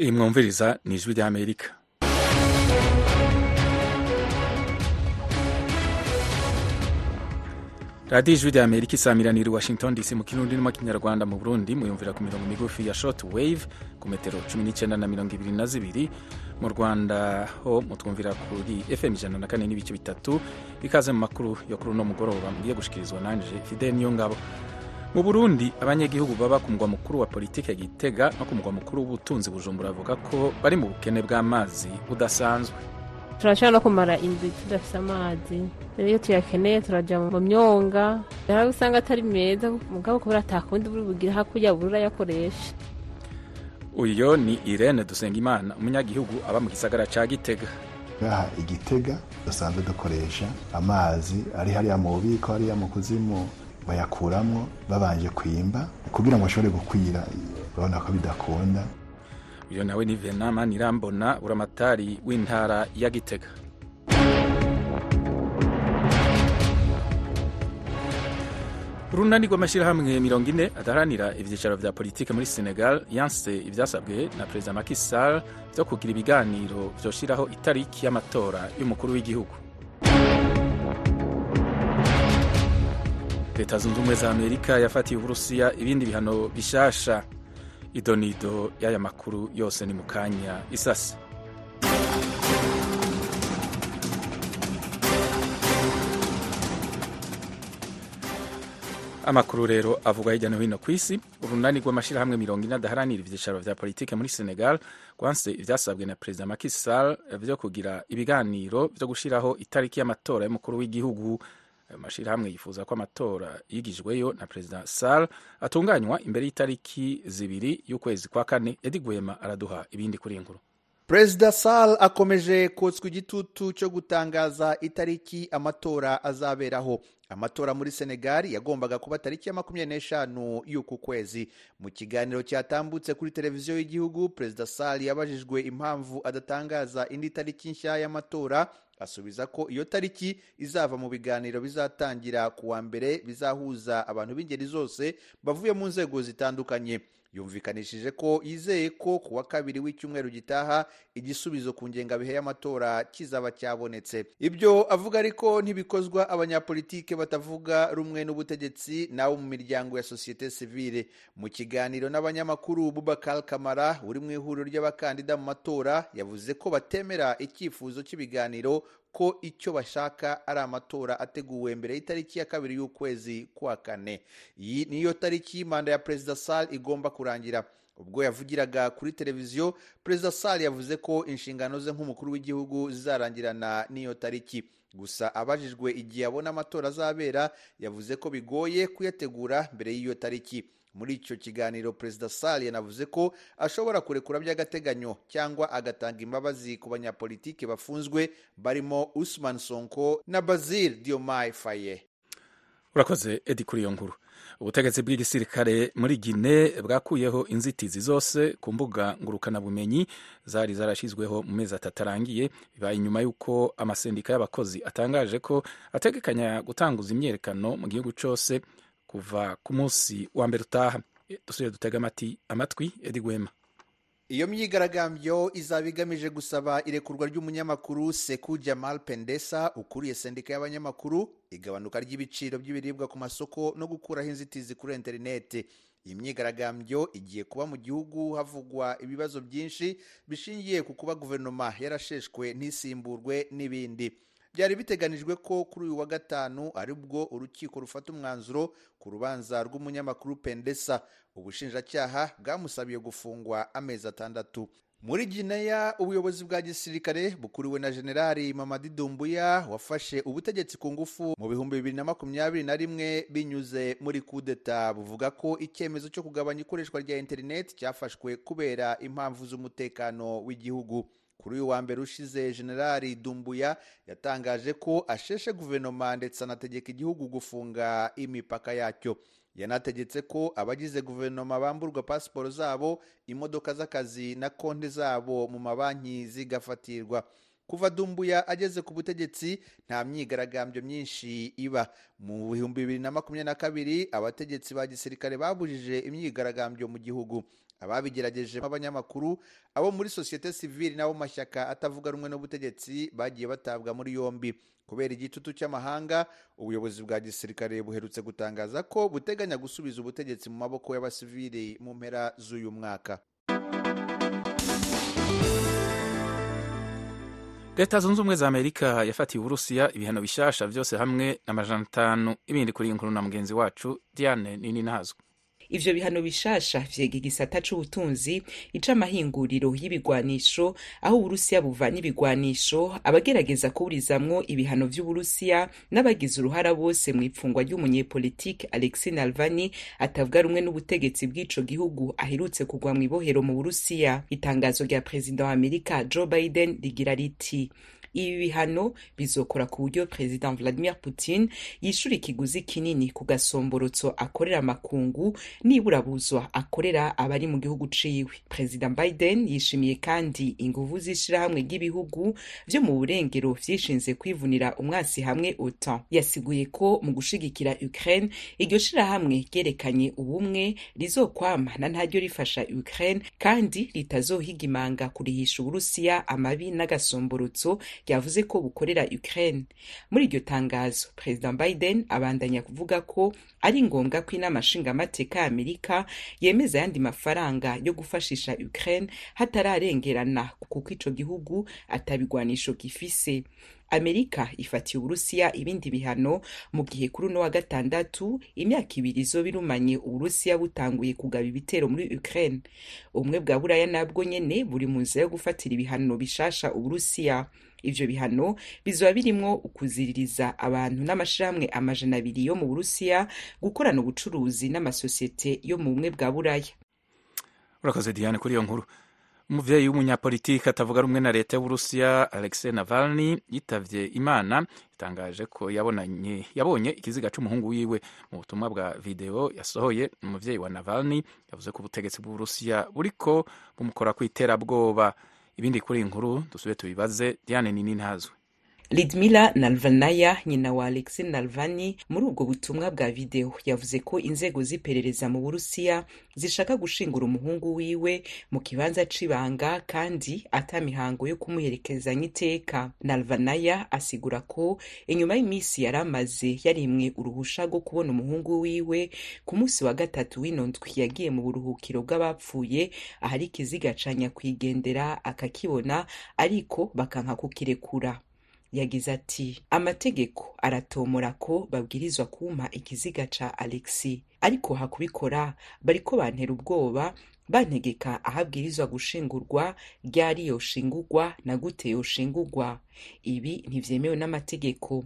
iyi mwumviriza ni ijwi ry'amerika radiyo ijwi ry'amerika isamiranira i washington dc mu kirundi no mu burundi muyumvira ku mirongo migufi ya short wave ku metero cumi n'icyenda na mirongo ibiri na zibiri. Mu rwanda ho mutwumvira kuri fm ijana na kane n'ibice bitatu ikaze mu makuru yo kuri uno mugoroba. Mugiye gushikirizwa nanje fidel niyo ngabo mu burundi abanyagihugu baba ku mugwa mukuru wa politike gitega no ku mugwa mukuru w'ubutunzi bujumbura bavuga ko bari mu bukene bw'amazi budasanzwe. Turashobora no kumara indwi tudafite amazi. Rero iyo tuyakeneye turajya mu myonga. Rero usanga atari meza mugabo kubera atakundi buri bugire hakurya buri urayakoresha uyo ni irene dusengimana umunyagihugu aba mu gisagara ca gitega. Ngaha igitega dusanzwe dukoresha amazi ari hariya mu bubiko hariya mu kuzimu. Bayakuramwo babanje kwimba kugira ngo bashobore gukwira urabona ko bidakunda. Uyo nawe ni venama nirambona uramatari w'intara ya gitega. Urunani rw'amashyirahamwe mirongo ine adaharanira ibyicaro vya politike muri senegal yanse ivyasabwe na perezida Macky Sall vyo kugira ibiganiro vyoshiraho itariki y'amatora y'umukuru w'igihugu. Leta zunze ubumwe za amerika yafatiye uburusiya ibindi bihano bishasha. Idonido y'aya makuru yose ni mu kanya isasi. Amakuru rero avugwa hirya no hino ku isi. Urunani rw'amashyirahamwe mirongo ine adaharanira ibyicaro vya politike muri senegal rwanse ivyasabwe na perezida Macky Sall vyo kugira ibiganiro vyo gushiraho itariki y'amatora y'umukuru w'igihugu ayo mashyirahamwe yifuza ko amatora yigijweyo na perezida Sall atunganywa imbere y'itariki zibiri y'ukwezi kwa kane edi gwema araduha ibindi kuri inkuru perezida Sall akomeje kotswa igitutu cyo gutangaza itariki amatora azaberaho. Amatora muri senegal yagombaga kuba tariki ya makumyabiri n'eshanu y'uku kwezi. Mu kiganiro cyatambutse kuri televiziyo y'igihugu perezida Sall yabajijwe impamvu adatangaza indi tariki nshya y'amatora asubiza ko iyo tariki izava mu biganiro bizatangira ku wa mbere bizahuza abantu b'ingeri zose bavuye mu nzego zitandukanye. Yumvikanishije ko yizeye ko ku wa kabiri w'icyumweru gitaha igisubizo ku ngengabihe y'amatora kizaba cyabonetse. Ibyo avuga ariko ntibikozwa abanyapolitike batavuga rumwe n'ubutegetsi n'abo mu miryango ya sosiyete sivile mu kiganiro n'abanyamakuru bubakar kamara uri mu ihuriro ry'abakandida mu matora yavuze ko batemera icyifuzo cy'ibiganiro ko icyo bashaka ari amatora ateguwe mbere y'itariki ya kabiri y'ukwezi kwa kane. Iyi niyo tariki manda ya perezida Sall igomba kurangira. Ubwo yavugiraga kuri televiziyo perezida Sall yavuze ko inshingano ze nk'umukuru w'igihugu zizarangirana n'iyo tariki. Gusa abajijwe igihe abona amatora azabera yavuze ko bigoye kuyategura mbere y'iyo tariki. Muri icyo kiganiro perezida Sall yanavuze ko ashobora kurekura by'agateganyo cyangwa agatanga imbabazi ku banyapolitiki bafunzwe barimo Usman Sonko na Basil Diomaye Faye. Urakoze edi kuri iyo nkuru ubutegetsi bw'igisirikare muri gine bwakuyeho inzitizi zose ku mbuga ngurukanabumenyi zari zarashyizweho mu mezi atatu arangiye. Bibaye inyuma y'uko amasendika y'abakozi atangaje ko ategekanya gutanguza imyiyerekano mu gihugu cyose kuva ku munsi wa mbere utaha. Dusubire dutega amatwi edi gwema. Iyo myigaragambyo izaba igamije gusaba irekurwa ry'umunyamakuru seku jamal pendesa ukuriye sendika y'abanyamakuru igabanuka ry'ibiciro by'ibiribwa ku masoko no gukuraho inzitizi kuri interineti iyi myigaragambyo igiye kuba mu gihugu havugwa ibibazo byinshi bishingiye ku kuba guverinoma yarasheshwe ntisimburwe n'ibindi. Byari biteganijwe ko kuri uyu wa gatanu ari bwo urukiko rufata umwanzuro ku rubanza rw'umunyamakuru pendesa. Ubushinjacyaha bwamusabiye gufungwa amezi atandatu. Muri gineya ubuyobozi bwa gisirikare bukuriwe na generali mamadi dumbuya wafashe ubutegetsi ku ngufu mu bihumbi bibiri na makumyabiri na rimwe binyuze muri kudeta buvuga ko icyemezo cyo kugabanya ikoreshwa rya interineti cyafashwe kubera impamvu z'umutekano w'igihugu. Kuri uyu wa mbere ushize generali dumbuya yatangaje ko asheshe guverinoma ndetse anategeka igihugu gufunga imipaka yacyo. Yanategetse ko abagize guverinoma bamburwa pasiporo zabo imodoka z'akazi na konti zabo mu mabanki zigafatirwa. Kuva dumbuya ageze ku butegetsi nta myigaragambyo myinshi iba. Mu bihumbi bibiri na makumyabiri na kabiri abategetsi ba gisirikare babujije imyigaragambyo mu gihugu. Ababigerageje abanyamakuru abo muri sosiyete sivili n'abo mashyaka atavuga rumwe n'ubutegetsi bagiye batabwa muri yombi. Kubera igitutu cy'amahanga ubuyobozi bwa gisirikare buherutse gutangaza ko buteganya gusubiza ubutegetsi mu maboko y'abasivili mu mpera z'uyu mwaka. Leta zunze ubumwe za amerika yafatiye uburusiya ibihano bishasha byose hamwe n'amajana atanu ibindi kuri iyi nkuru na mugenzi wacu diane nini ntazwi ivyo bihano bishasha vyega igisata c'ubutunzi ica amahinguriro y'ibigwanisho aho uburusiya buvana ibigwanisho abagerageza kuburizamwo ibihano vy'uburusiya n'abagize uruhara bose mu ipfungwa ry'umunyepolitike alexi nalvani atavuga rumwe n'ubutegetsi bw'ico gihugu aherutse kugwa mw'ibohero mu burusiya. Itangazo rya perezida wa amerika joe biden rigira riti ibi bihano bizokora ku buryo perezida vladimir putin yishura ikiguzi kinini ku gasomborotso akorera amakungu niburabuzwa akorera abari mu gihugu ciwe. Perezida biden yishimiye kandi inguvu z'ishirahamwe ry'ibihugu vyo mu burengero vyishinze kwivunira umwasi hamwe otan. Yasiguye ko mu gushigikira ukraine iryo shirahamwe ryerekanye ubumwe rizokwama na ntaryo rifasha ukraine kandi ritazohiga imanga kurihisha uburusiya amabi n'agasomborotso ryavuze ko bukorera Ukraine. Muri iryo tangazo, Perezida Biden abandanya kuvuga ko ari ngombwa ko inama nshingamateka ya Amerika yemeza ayandi mafaranga yo gufashisha Ukraine hatararengerana kuko ico gihugu atabigwanisho gifise. amerika ifatiye uburusiya ibindi bihano mu gihe kuri uno wa gatandatu imyaka ibiri izoba irumanye uburusiya butanguye kugaba ibitero muri ukraine ubumwe bwa buraya nabwo nyene buri mu nzira yo gufatira ibihano bishasha uburusiya ivyo bihano bizoba birimwo ukuziririza abantu n'amashirahamwe amajana abiri yo mu burusiya gukorana ubucuruzi n'amasosiyete yo mu bumwe bwa buraya. Urakoze diane kuri iyo nkuru. Umuvyeyi w'umunyapolitiki atavuga rumwe na leta y'uburusiya alexei navalny yitavye imana yatangaje ko yabonanye yabonye ikiziga c'umuhungu wiwe. Mu butumwa bwa video yasohoye umuvyeyi wa navalny yavuze ko ubutegetsi bw'uburusiya buriko bumukora kw'iterabwoba. Ibindi kuri iyi nkuru dusubire tubibaze. Diane nini ntazwe Lidmila Nalvanaya nyina wa Alexei Navalny muri ubwo butumwa bwa video. Yavuze ko inzego z'iperereza mu Burusiya zishaka gushingura umuhungu wiwe mu kibanza c'ibanga kandi ata mihango yo kumuherekezanya iteka. Nalvanaya asigura ko inyuma y'iminsi yari amaze yarimwe uruhusha rwo kubona umuhungu wiwe ku munsi wa gatatu w'ino ndwi. Yagiye mu buruhukiro bw'abapfuye ahari ikiziga ca nyakwigendera akakibona ariko bakanka kukirekura. Yagize ati amategeko aratomora ko babwirizwa kumpa ikiziga ca alexi ariko hakubikora bariko bantera ubwoba bantegeka aho abwirizwa gushingurwa ryari yoshingurwa na gute yoshingurwa ibi ntivyemewe n'amategeko.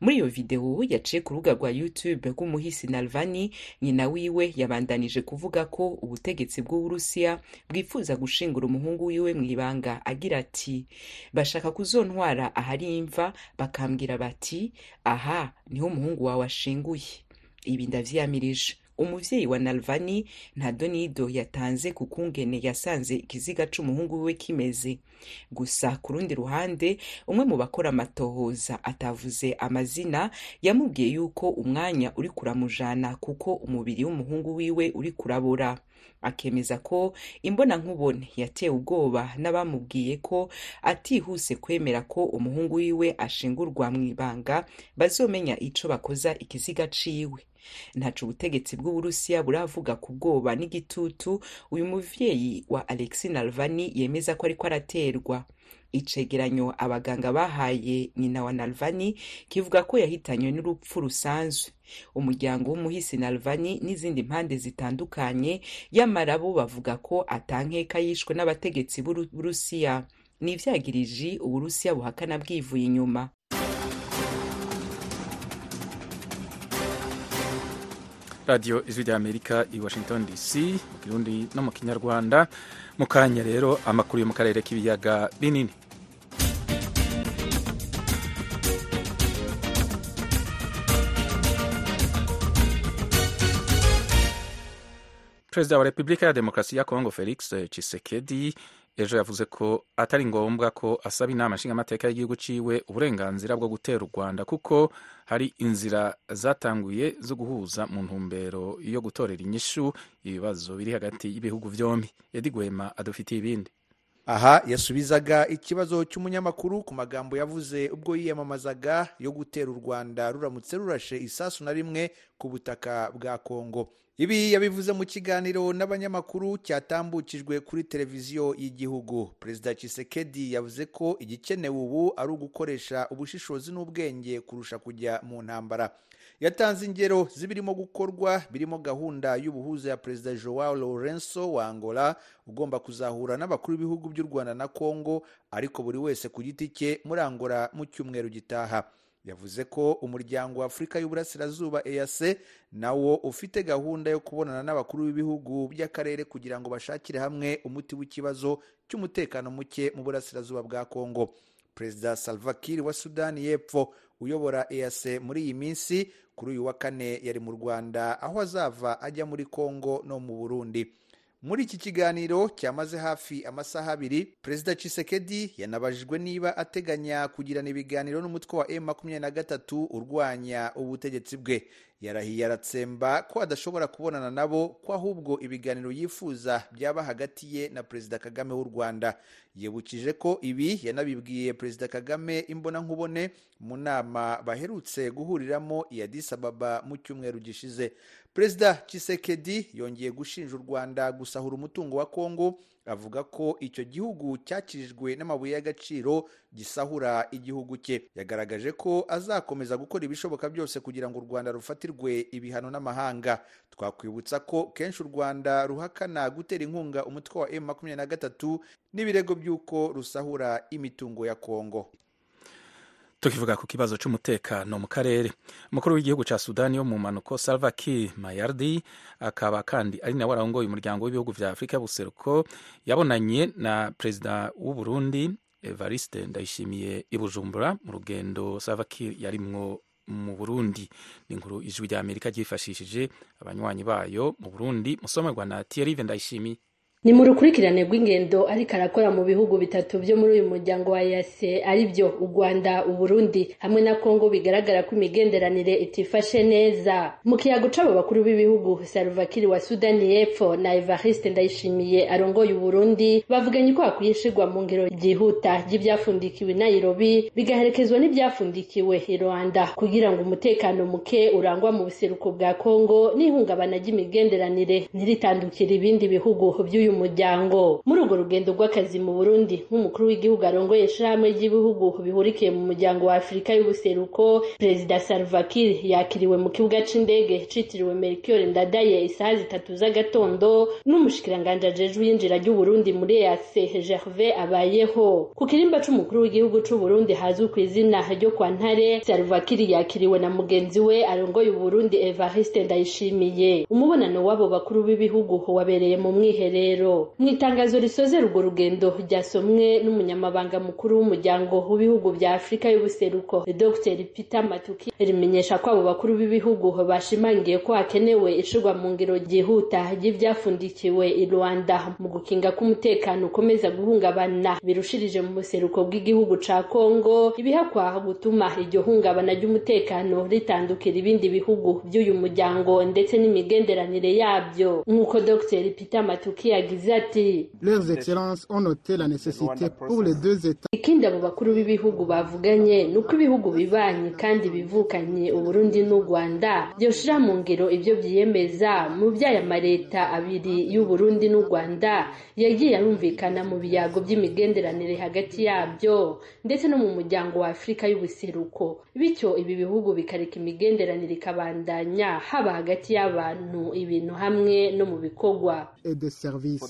Muri iyo videwo yaciye ku rubuga rwa youtube rw'umuhisi nalvani nyina wiwe yabandanije kuvuga ko ubutegetsi bw'uburusiya bwifuza gushingura umuhungu wiwe mu ibanga. Agira ati bashaka kuzontwara ahari imva bakambwira bati aha ni ho umuhungu wawe ashinguye. Ibi ndavyiyamirije umuvyeyi wa nalvani nta donido yatanze ku kungene yasanze ikiziga c'umuhungu wiwe kimeze. Gusa ku rundi ruhande umwe mu bakora amatohoza atavuze amazina yamubwiye yuko umwanya uri kuramujana kuko umubiri w'umuhungu wiwe uri kurabora. Akemeza ko imbona nkubone yatewe ubwoba n'abamubwiye ko atihuse kwemera ko umuhungu wiwe ashingurwa mu ibanga bazomenya ico bakoza ikiziga ciwe. Ntaco ubutegetsi bw'uburusiya buravuga ku bwoba n'igitutu. Uyu muvyeyi wa alexi nalvani yemeza ko ariko araterwa. Icegeranyo abaganga bahaye nyina wa nalvani kivuga ko yahitanywe n'urupfu rusanzwe. Umuryango w'umuhisi nalvani n'izindi mpande zitandukanye yamara bo bavuga ko atankeka yishwe n'abategetsi b'uburusiya ni ivyagiriji uburusiya buhakana bwivuye inyuma. Radiyo ijwi rya amerika i washington dc mu kirundi no mu kinyarwanda. Mu kanya rero amakuru yo mu karere k'ibiyaga binini. Perezida wa repubulika ya demokarasi ya kongo felix chisekedi ejo yavuze ko atari ngombwa ko asaba inama nshingamateka y'igihugu ciwe uburenganzira bwo gutera u rwanda kuko hari inzira zatanguye zo guhuza mu ntumbero yo gutorera inyishu ibibazo biri hagati y'ibihugu vyombi edi gwema adufitiye ibindi. Aha yasubizaga ikibazo cy'umunyamakuru ku magambo yavuze ubwo yiyamamazaga yo gutera u rwanda ruramutse rurashe isasu na rimwe ku butaka bwa kongo ibi yabivuze mu kiganiro n'abanyamakuru cyatambukijwe kuri televiziyo y'igihugu. Perezida Tshisekedi yavuze ko igikenewe ubu ari ugukoresha ubushishozi n'ubwenge kurusha kujya mu ntambara. Yatanze ingero z'ibirimo gukorwa birimo gahunda y'ubuhuza ya perezida joao lorenzo wa angola ugomba kuzahura n'abakuru b'ibihugu by'u rwanda na congo ariko buri wese ku giti cye muri angola mu cyumweru gitaha. Yavuze ko umuryango wa afurika y'uburasirazuba eac nawo ufite gahunda yo kubonana n'abakuru b'ibihugu by'akarere kugira ngo bashakire hamwe umuti w'ikibazo cy'umutekano muke mu burasirazuba bwa congo. Perezida salva kiir wa sudani y'epfo uyobora eac muri iyi minsi kuri uyu wa kane yari mu rwanda aho azava ajya muri congo no mu burundi. Muri iki kiganiro cyamaze hafi amasaha abiri perezida Tshisekedi yanabajijwe niba ateganya kugirana ibiganiro n'umutwe wa M23 urwanya ubutegetsi bwe. Yarahiye aratsemba ko adashobora kubonana nabo ko ahubwo ibiganiro yifuza byaba hagati ye na perezida kagame w'u rwanda. Yibukije ko ibi yanabibwiye perezida kagame imbonankubone mu nama baherutse guhuriramo i Addis Ababa mu cyumweru gishize. Perezida Tshisekedi yongeye gushinja u rwanda gusahura umutungo wa kongo avuga ko icyo gihugu cyakirijwe n'amabuye y'agaciro gisahura igihugu cye. Yagaragaje ko azakomeza gukora ibishoboka byose kugira ngo u rwanda rufatirwe ibihano n'amahanga. Twakwibutsa ko kenshi u rwanda ruhakana gutera inkunga umutwe wa M23 n'ibirego by'uko rusahura imitungo ya kongo tukivuga ku kibazo cy'umutekano mu karere. Umukuru w'igihugu cya sudani yo mu mpanuko salva kiir mayardi akaba kandi ari nawe arongoye umuryango w'ibihugu vya afurika y'ubuseruko yabonanye na perezida w'u burundi evariste ndayishimiye i bujumbura mu rugendo salva kiir yarimwo mu burundi. Ni inkuru ijwi rya amerika ryifashishije abanywanyi bayo mu burundi. Musomerwa na thierry ndayishimiye. Ni mu rukurikirane rw'ingendo ariko arakora mu bihugu bitatu byo muri uyu muryango wa yase ari byo u rwanda uburundi hamwe na kongo bigaragara ko imigenderanire itifashe neza. Mu kiyago c'abo bakuru b'ibihugu salvakiri wa sudani y'epfo na evariste ndayishimiye arongoye uburundi bavuganye ko hakwiye ishirwa mu ngero ryihuta ry'ibyafundikiwe i nairobi bigaherekezwa n'ibyafundikiwe i rwanda. Kugira ngo umutekano muke urangwa mu buseruko bwa kongo n'ihungabana ry'imigenderanire ntiritandukire ibindi bihugu by'uyu muryango muri urwo rugendo rw'akazi mu burundi nk'umukuru w'igihugu arongoye ishirahamwe ry'ibihugu bihurikiye mu muryango wa afurika y'ubuseruko perezida salva kiir yakiriwe mu kibuga c'indege citiriwe melchior ndadaye isaha zitatu z'agatondo n'umushikiranganji ajejwe iyinjira ry'uburundi muri eac gervais abayeho. Ku kirimba c'umukuru w'igihugu c'uburundi hazwi ku izina ryo kwa ntare salva kiir yakiriwe na mugenzi we arongoye uburundi evariste ndayishimiye. Umubonano w'abo bakuru b'ibihugu wabereye mu mwiherero. Mu itangazo risoze urwo rugendo ryasomwe n'umunyamabanga mukuru w'umuryango w'ibihugu bya afurika y'ubuseruko dr peter matuki. Rimenyesha ko abo bakuru b'ibihugu bashimangiye ko hakenewe ishirwa mu ngiro ryihuta ry'ibyafundikiwe i rwanda. Mu gukinga k'umutekano ukomeza guhungabana birushirije mu buseruko bw'igihugu ca kongo ibihakwa gutuma iryo hungabana ry'umutekano ritandukira ibindi bihugu by'uyu muryango ndetse n'imigenderanire yabyo. Nk'uko dr peter matuki yagize leurs excellences ont noté la nécessité pour les deux états ikindi abo bakuru b'ibihugu bavuganye ni uko ibihugu bibanye kandi bivukanye uburundi n'u rwanda. Byoshira mu ngiro ibyo byiyemeza mu by'aya mareta abiri y'uburundi n'u rwanda yagiye arumvikana mu biyago by'imigenderanire hagati yabyo ndetse no mu muryango wa afurika y'ubuseruko. Bityo ibi bihugu bikareka imigenderanire ikabandanya haba hagati y'abantu ibintu hamwe no mu bikorwa. Et de services.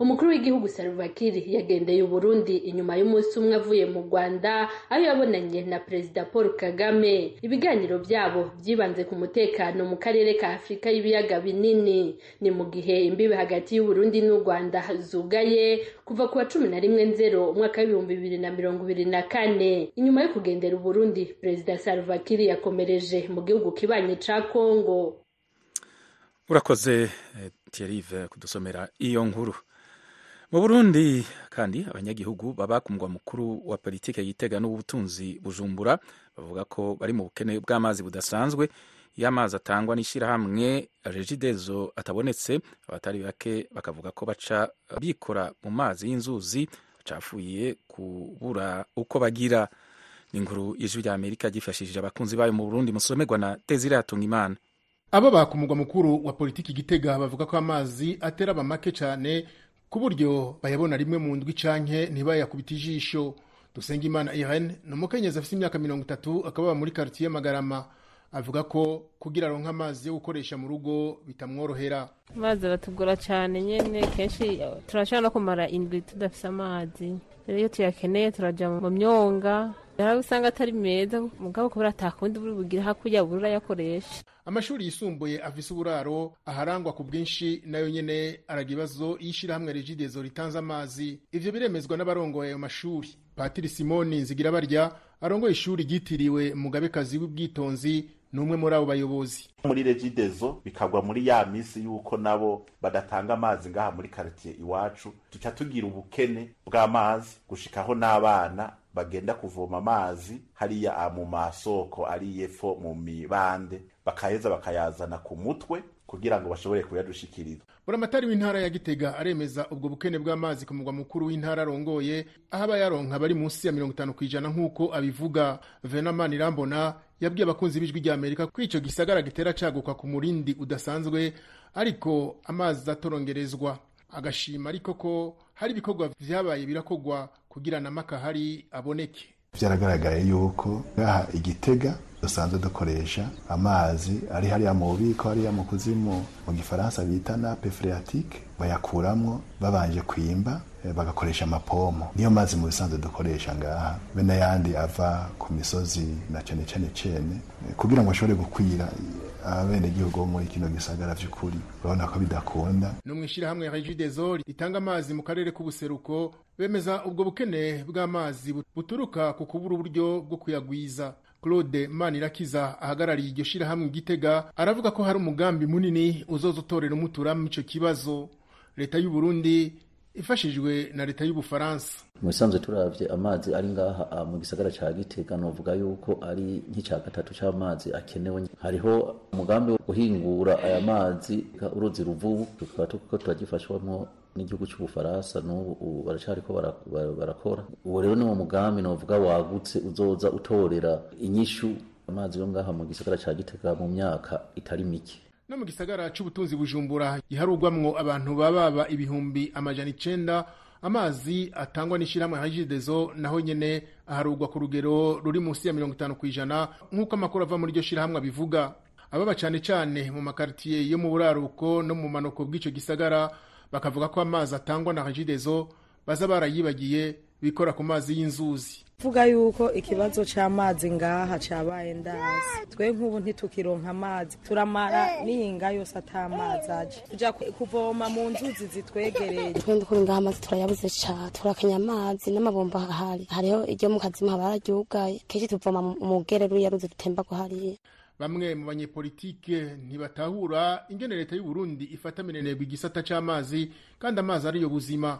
Umukuru w'igihugu salva kiir yagendeye uburundi inyuma y'umunsi umwe avuye mu rwanda aho yabonanye na perezida paul kagame. Ibiganiro byabo byibanze ku mutekano mu karere ka afurika y'ibiyaga binini. Ni mu gihe imbibi hagati y'uburundi n'u rwanda zugaye kuva ku wa cumi na rimwe nzero umwaka w'ibihumbi bibiri na mirongo ibiri na kane. Inyuma yo kugendera uburundi perezida salva kiir yakomereje mu gihugu kibanye ca kongo urakoze thierry kudusomera iyo nkuru. Mu burundi kandi abanyagihugu baba ku mugwa mukuru wa politiki yitega n'ubutunzi bujumbura bavuga ko bari mu bukene bw'amazi budasanzwe iyo amazi atangwa n'ishyirahamwe regidezo atabonetse abatari bake bakavuga ko baca bikora mu mazi y'inzuzi bacafuye kubura uko bagira. Ni inkuru y'ijwi rya amerika ryifashishije abakunzi bayo mu burundi musomerwa na desire hatungimana abo bakumugwa mukuru wa politiki gitega bavuga ko amazi atera abamake cyane ku buryo bayabona rimwe mu ndwi canke ntibayakubita ijisho. Dusengimana irene ni umukenyezi afite imyaka mirongo itatu akaba muri karitiye magarama. Avuga ko kugira aronka amazi yo gukoresha mu rugo bitamworohera. Amazi aratugora cyane nyine kenshi turashobora no kumara indwi tudafite amazi. Rero iyo tuyakeneye turajya mu myonga hari usanga atari meza mugabo kubera atakundi buri bugire hakurya buri urayakoresha. Amashuri yisumbuye afise uburaro aharangwa ku bwinshi na yo nyene araga ibibazo y'ishirahamwe regidezo ritanze amazi. Ivyo biremezwa n'abarongoye ayo mashuri. Patiri simoni nzigira barya arongoye ishuri ryitiriwe mugabekazi w'ubwitonzi ni umwe muri abo bayobozi. Muri regidezo bikagwa muri ya misi yuko nabo badatanga amazi ngaha muri karitiye iwacu. Tuca tugira ubukene bw'amazi gushikaho n'abana bagenda kuvoma amazi hariya mu masoko ari yepfo mu mibande bakaheza bakayazana ku mutwe kugira ngo bashobore kuyadushikiriza. Buramatari w'intara ya gitega aremeza ubwo bukene bw'amazi ku mugwa mukuru w'intara arongoye aho abayaronka bari munsi ya mirongo itanu ku ijana nk'uko abivuga. Venamani irambona yabwiye abakunzi b'ijwi rya amerika ko ico gisagara gitera caguka ku murindi udasanzwe ariko amazi atorongerezwa. Agashima ariko ko hari ibikorwa vyabaye birakogwa kugira na makahari aboneke. Vyaragaragaye yuko ngaha igitega dusanzwe dukoresha amazi ari hariya mu bubiko hariya mu kuzimu mu gifaransa bita nape phreatique bayakuramwo babanje kwimba bagakoresha amapomo. Niyo mazi mu bisanzwe dukoresha ngaha. Be n'ayandi ava ku misozi na cane cane cene kugira ngo ashobore gukwira abenegihugu bo muri kino gisagara vy'ukuri. Urabona ko bidakunda. No mw'ishirahamwe regideso ritanga amazi mu karere k'ubuseruko bemeza ubwo bukene bw'amazi buturuka ku kubura uburyo bwo kuyagwiza. Claude manirakiza ahagarariye iryo shirahamwe gitega aravuga ko hari umugambi munini uzoza utorera umuturamo ico kibazo. Leta y'u Burundi ifashijwe na leta y'ubufaransa mu bisanzwe turavye amazi ari ngaha mu gisagara ca gitega novuga yuko ari nk'ica gatatu c'amazi akenewe. Hariho umugambi wo guhingura aya mazi uruzi ruvubu tukaba tuko turagifashwamwo n'igihugu c'ubufaransa n'ubu baracariko barakora. Uwo rero niwo mugambi novuga wagutse uzoza utorera inyishu amazi yo ngaha mu gisagara ca gitega mu myaka itari mike. No mu gisagara c'ubutunzi bujumbura giharugwamwo abantu bababa ibihumbi amajana icenda amazi atangwa n'ishirahamwe hajidezo naho nyene aharugwa ku rugero ruri munsi ya mirongo itanu kw'ijana nk'uko amakuru ava muri iryo shirahamwe abivuga. Ababa cane cane mu makaritiye yo mu buraruko no mu manuko bw'ico gisagara bakavuga ko amazi atangwa na hajidezo baza barayibagiye bikora ku mazi y'inzuzi. Vuga yuko ikibazo c'amazi ngaha cabaye ndazi. Twe nk'ubu ntitukironka amazi. Turamara n'iyinga yose ata mazi aje. Tuja kuvoma mu nzuzi zitwegereye. Twe ndukuri ngaha amazi turayabuze ca turakenya amazi n'amabomba ahari. Hariho iryo mu kazimu haba hararyugaye. Kenshi tuvoma mu gerero ya ruzi rutemba hariya bamwe mu banyepolitike ntibatahura ingene leta y'u Burundi ifata minenegwa igisata c'amazi kandi amazi ariyo buzima.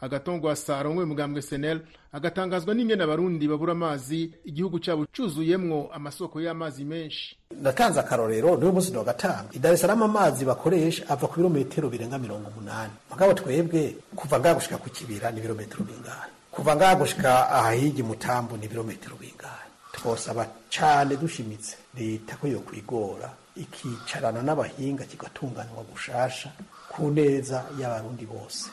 Agatongwa sarongo mugambwe senel agatangazwa n'ingene abarundi babura amazi igihugu cyabo cuzuyemwo amasoko y'amazi menshi. Ndatanze akarorero ni we munsi wa gatanu. I Dar es Salaam amazi bakoresha ava ku birometero birenga mirongo umunani. Mugabo twebwe kuva ngaha gushika ku kibira ni birometero bingana. Kuva ngaha gushika ahahigi mutambo ni birometero bingana. Twosaba cane dushimitse leta ko yo kwigora ikicarana n'abahinga kigatunganywa gushasha ku neza y'abarundi bose.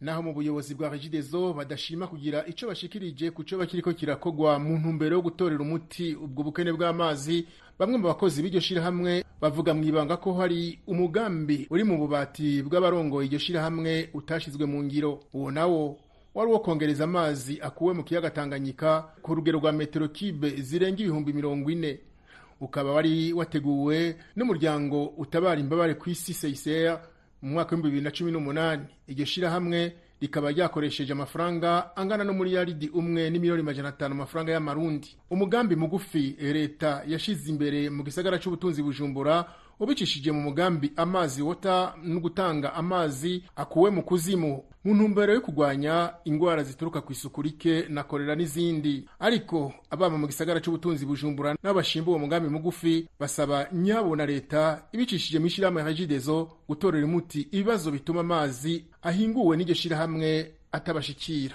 Naho mu buyobozi bwa regidezo badashima kugira ico bashikirije ku co bakiriko kirakogwa mu ntumbero yo gutorera umuti ubwo bukene bw'amazi bamwe mu bakozi b'iryo shirahamwe bavuga mw'ibanga ko hari umugambi uri mu bubati bw'abarongoye iryo shirahamwe utashizwe mu ngiro. Uwo nawo wari uwo kongereza amazi akuwe mu kiyaga Tanganyika ku rugero rwa metero kibe zirenga ibihumbi mirongo ine. Ukaba wari wateguwe n'umuryango utabara imbabare ku isi CICR mu mwaka w'ibihumbi bibiri na cumi n'umunani. Iryo shirahamwe rikaba ryakoresheje amafaranga angana no muri yaridi umwe n'imiliyoni majana atanu amafaranga y'amarundi. Umugambi mugufi leta yashize imbere mu gisagara c'ubutunzi bujumbura ubicishije mu mugambi amazi wota no gutanga amazi akuwe mu kuzimu. Mu ntumbero yo kurwanya ingwara zituruka ku isuku rike na korera n'izindi. Ariko abama mu gisagara c'ubutunzi bujumbura n'abashimba uwo mugambi mugufi basaba nyabo na leta ibicishije mu ishirahamwe regidezo gutorera umuti ibibazo bituma amazi ahinguwe n'iryo shirahamwe atabashikira.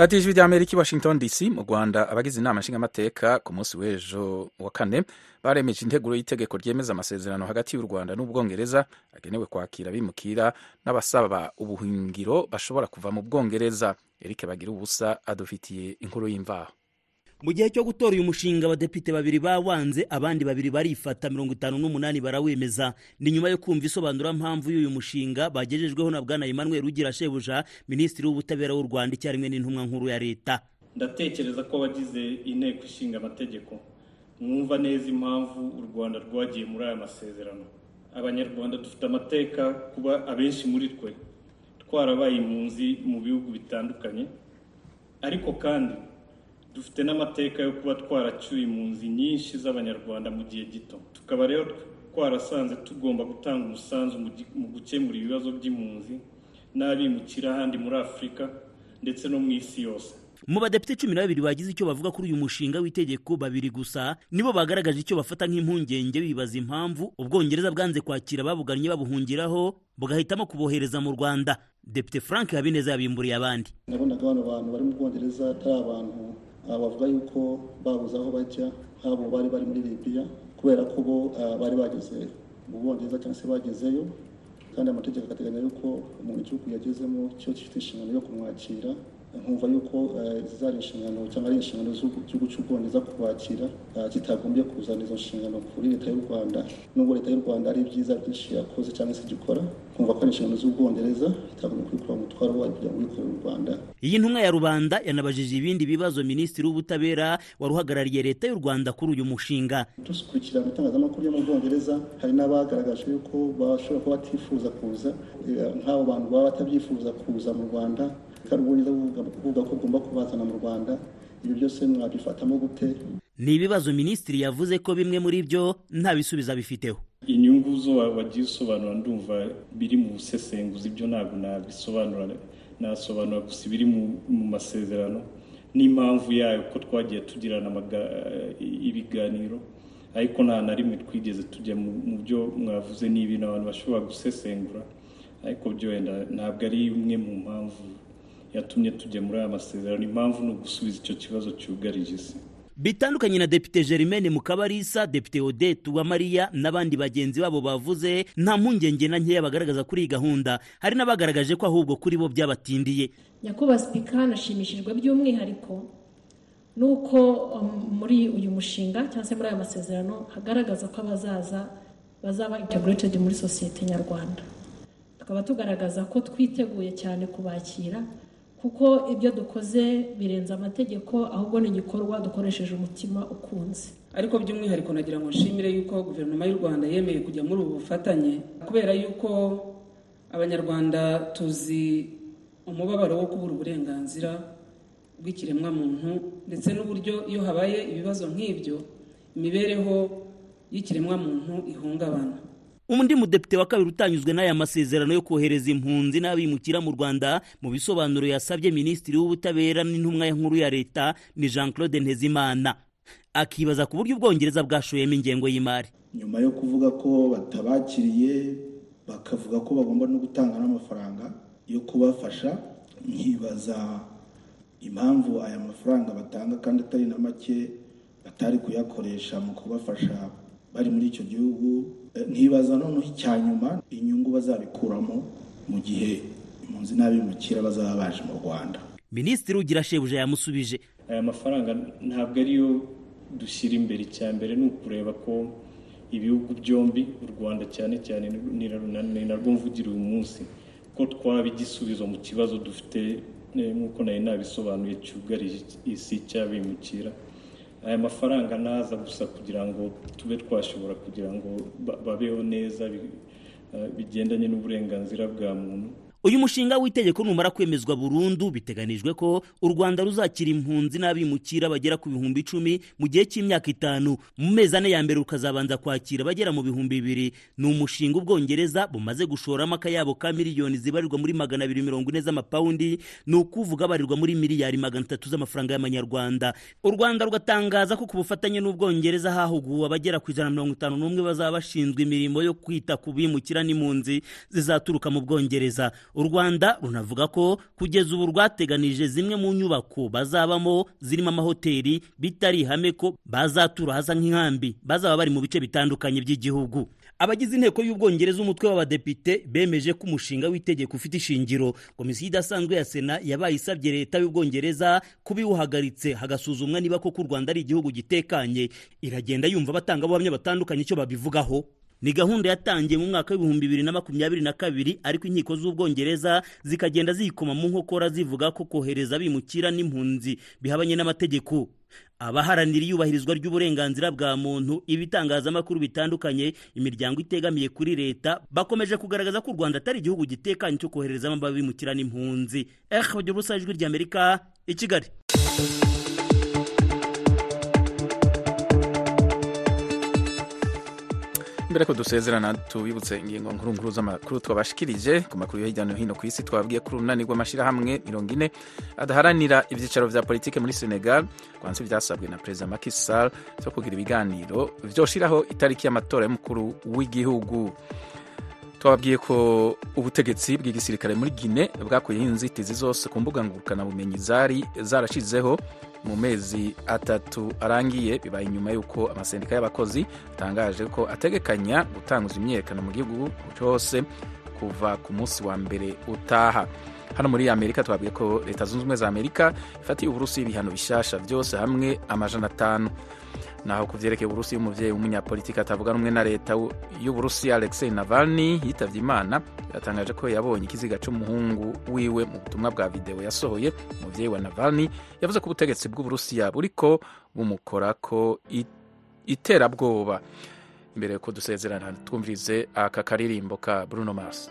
Radiyo ijwi rya amerika i washington dc mu rwanda. Abagize inama nshingamateka ku munsi w'ejo wa kane baremeje integuro y'itegeko ryemeza amasezerano hagati y'u rwanda n'ubwongereza agenewe kwakira abimukira n'abasaba ubuhungiro bashobora kuva mu bwongereza. Eric bagira ubusa adufitiye inkuru y'imvaho. Mu gihe cyo gutora uyu mushinga abadepite babiri bawanze abandi babiri barifata mirongo itanu n'umunani barawemeza. Ni nyuma yo kumva isobanurampamvu y'uyu mushinga bagejejweho na bwana emmanuel ugira shebuja minisitiri w'ubutabera w'u rwanda icyarimwe n'intumwa nkuru ya leta. Ndatekereza ko abagize inteko ishinga amategeko mwumva neza impamvu u rwanda rwagiye muri aya masezerano. Abanyarwanda dufite amateka kuba abenshi muri twe. Twarabaye impunzi mu bihugu bitandukanye ariko kandi dufite n'amateka yo kuba twaracyuye impunzi nyinshi z'abanyarwanda mu gihe gito. Tukaba rero twarasanze tugomba gutanga umusanzu mu gukemura ibibazo by'impunzi n'abimukira ahandi muri afurika ndetse no mu isi yose. Mu badepite cumi na babiri bagize icyo bavuga kuri uyu mushinga w'itegeko babiri gusa nibo bagaragaje icyo bafata nk'impungenge bibaza impamvu ubwongereza bwanze kwakira ababugannye babuhungiraho bugahitamo kubohereza mu rwanda. Depite frank habineza yabimburiye abandi. Nabonaga bano bantu bari mu bwongereza atari abantu bavuga yuko babuze aho bajya nk'abo bari bari muri libiya kubera ko bo ah, bari bageze mu bwongereza cyangwa se bagezeyo kandi amategeko agateganya yuko umuntu igihugu yagezemo cyo gifite inshingano yo kumwakira nkumva yuko eh, zari inshingano cyangwa ari inshingano z'igihugu cy'ubwongereza kubakira ah, kitagombye kuzana izo nshingano kuri leta y'u rwanda. Nubwo leta y'u rwanda ari ibyiza byinshi yakoze cyangwa se igikora nkumva ko ari inshingano z'ubwongereza itagombye kubikora umutwaro wayo kugira ngo wikorere u rwanda. Iyi ntumwa ya rubanda yanabajije ibindi bibazo minisitiri w'ubutabera wari uhagarariye leta y'u rwanda kuri uyu mushinga. Dukurikirana itangazamakuru yo mu bwongereza hari n'abagaragaje yuko bashobora kuba batifuza kuza eh, nk'abo bantu baba batabyifuza kuza mu rwanda. Buvuga ko bugomba kubazana mu rwanda ibi byose mwabifatamo gute? Ni ibibazo minisitiri yavuze ko bimwe muri byo nta bisubizo abifiteho. Inyungu zo wa- wagiye usobanura ndumva biri mu busesenguzi ibyo ntabwo nabisobanura nasobanura gusa ibiri mu masezerano. N'impamvu yayo ko twagiye tugirana ibiganiro ariko nta na rimwe twigeze tujya mu byo mwavuze ni ibintu abantu bashobora gusesengura ariko byo wenda ntabwo ari imwe mu mpamvu yatumye tujya muri aya masezerano. Impamvu ni ugusubiza icyo kibazo cyugarije isi. Bitandukanye na depite germaine mukabarisa depite odette uwamariya n'abandi bagenzi babo bavuze nta mpungenge na nkeya bagaragaza kuri iyi gahunda. Hari n'abagaragaje ko ahubwo kuri bo byabatindiye. Nyakubahwa sipika nashimishijwe by'umwihariko nuko um, muri uyu mushinga cyangwa se muri aya masezerano hagaragaza ko abazaza bazaba integrated muri sosiyete nyarwanda. Tukaba tugaragaza ko twiteguye cyane kubakira kuko ibyo dukoze birenze amategeko ahubwo ni igikorwa dukoresheje umutima ukunze. Ariko by'umwihariko nagira ngo nshimire yuko guverinoma y'u rwanda yemeye kujya muri ubu bufatanye kubera yuko abanyarwanda tuzi umubabaro wo kubura uburenganzira bw'ikiremwamuntu ndetse n'uburyo iyo habaye ibibazo nk'ibyo imibereho y'ikiremwamuntu ihungabana. Undi mudepite wa kabiri utanyuzwe n'aya masezerano yo kohereza impunzi n'abimukira mu rwanda mu bisobanuro yasabye minisitiri w'ubutabera n'intumwa nkuru ya leta ni jean claude ntezimana akibaza ku buryo ubwongereza bwashoyemo ingengo y'imari. Nyuma yo kuvuga ko batabakiriye bakavuga ko bagomba no gutanga n'amafaranga yo kubafasha nkibaza impamvu aya mafaranga batanga kandi atari na make batari kuyakoresha mu kubafasha bari muri icyo gihugu nkibaza noneho icya nyuma inyungu bazabikuramo mu gihe impunzi n'abimukira bazaba baje mu rwanda. Minisitiri ugira shebuja yamusubije. Aya mafaranga ntabwo ariyo dushyira imbere. Icya mbere ni ukureba ko ibihugu byombi u rwanda cyane cyane ni narwo mvugira uyu munsi ko twaba igisubizo mu kibazo dufite nk'uko nari nabisobanuye cyugarije isi cy'abimukira. Aya mafaranga naza gusa kugira ngo tube twashobora kugira ngo babeho neza bigendanye n'uburenganzira bwa muntu. Uyu mushinga w'itegeko numara kwemezwa burundu biteganijwe ko u rwanda ruzakira impunzi n'abimukira bagera ku bihumbi icumi mu gihe cy'imyaka itanu. Mu mezi ane ya mbere rukazabanza kwakira bagera mu bihumbi bibiri. Ni umushinga ubwongereza bumaze gushoramo akayabo ka miliyoni zibarirwa muri magana abiri mirongo ine z'amapawundi ni ukuvuga abarirwa muri miliyari magana atatu z'amafaranga y'amanyarwanda. U rwanda rugatangaza ko ku bufatanye n'ubwongereza hahuguwe abagera ku ijana na mirongo itanu n'umwe bazaba bashinzwe imirimo yo kwita ku bimukira n'impunzi zizaturuka mu bwongereza. U rwanda runavuga ko kugeza ubu rwateganije zimwe mu nyubako bazabamo zirimo amahoteli bitari ihame ko bazatura hasa nk'inkambi bazaba bari mu bice bitandukanye by'igihugu. Abagize inteko y'ubwongereza umutwe w'abadepite bemeje ko umushinga w'itegeko ufite ishingiro. Komisiyo idasanzwe ya sena yabaye isabye leta y'ubwongereza kuba iwuhagaritse hagasuzumwa niba koko u rwanda ari igihugu gitekanye. Iragenda yumva abatangabuhamya batandukanye icyo babivugaho. Ni gahunda yatangiye mu mwaka w'ibihumbi bibiri na makumyabiri na kabiri ariko inkiko z'ubwongereza zikagenda ziyikoma mu nkokora zivuga ko kohereza abimukira n'impunzi bihabanye n'amategeko. Abaharanira iyubahirizwa ry'uburenganzira bwa muntu ibitangazamakuru bitandukanye imiryango itegamiye kuri leta bakomeje kugaragaza ko u rwanda atari igihugu gitekanye cyo koherezamo abimukira n'impunzi ubusa ijwi ry'amerika i kigali. Mbere ko dusezerana tubibutse ingingo nkuru nkuru z'amakuru twabashikirije ku makuru yo hirya no hino ku isi twabwiye ko urunani rw'amashyirahamwe mirongo ine adaharanira ibyicaro vya politike muri senegal kwansi byasabwe na perezida Macky Sall byo kugira ibiganiro vyoshiraho itariki y'amatora y'umukuru w'igihugu. Twababwiye ko ubutegetsi bw'igisirikare muri gine bwakuyeho inzitizi zose ku mbuga ngurukanabumenyi zari zarashizeho mu mezi atatu arangiye bibaye inyuma y'uko amasendika y'abakozi atangaje ko ategekanya gutanguza imyiyerekano mu gihugu cyose kuva ku munsi wa mbere utaha. Hano muri amerika twabwiye ko leta zunze ubumwe za amerika ifatiye uburusi ibihano bishyashya byose hamwe amajana atanu. Naho ku byerekeye uburusi y'umubyeyi w'umunyapolitiki atavuga rumwe na leta y'uburusi alexei navalny yitabye imana. Yatangaje ko yabonye ikiziga cy'umuhungu wiwe mu butumwa bwa videwo yasohoye. Umubyeyi wa navalny yavuze ko ubutegetsi bw'uburusiya buriko bumukora ko iterabwoba. Imbere yuko dusezerana twumvirize aka karirimbo ka bruno mars.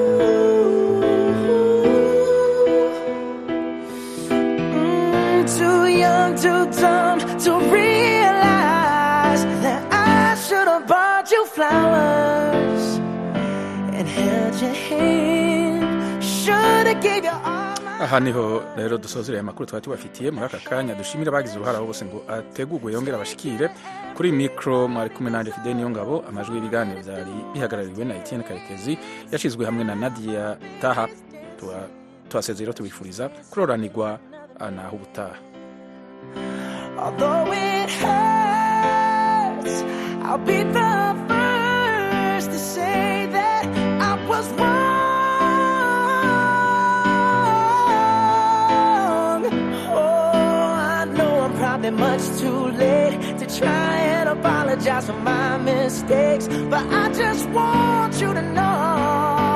Too dumb to realize that I should have bought you flowers and held your hand. Should have gave you all. aha ni ho rero dusozereye amakuru twari tubafitiye muri aka kanya dushimira abagize uruhare bose ngo ategurwe yongere abashikire kuri mikoro mwari kumwe nanjye fide niyo ngabo amajwi y'ibiganiro byari bihagarariwe na etienne karekezi yashyizwe hamwe na nadia taha tuhasezeye rero tubifuriza kuroranirwa naho ubutaha Although it hurts, I'll be the first to say that I was wrong. Oh, I know I'm probably much too late to try and apologize for my mistakes, but I just want you to know.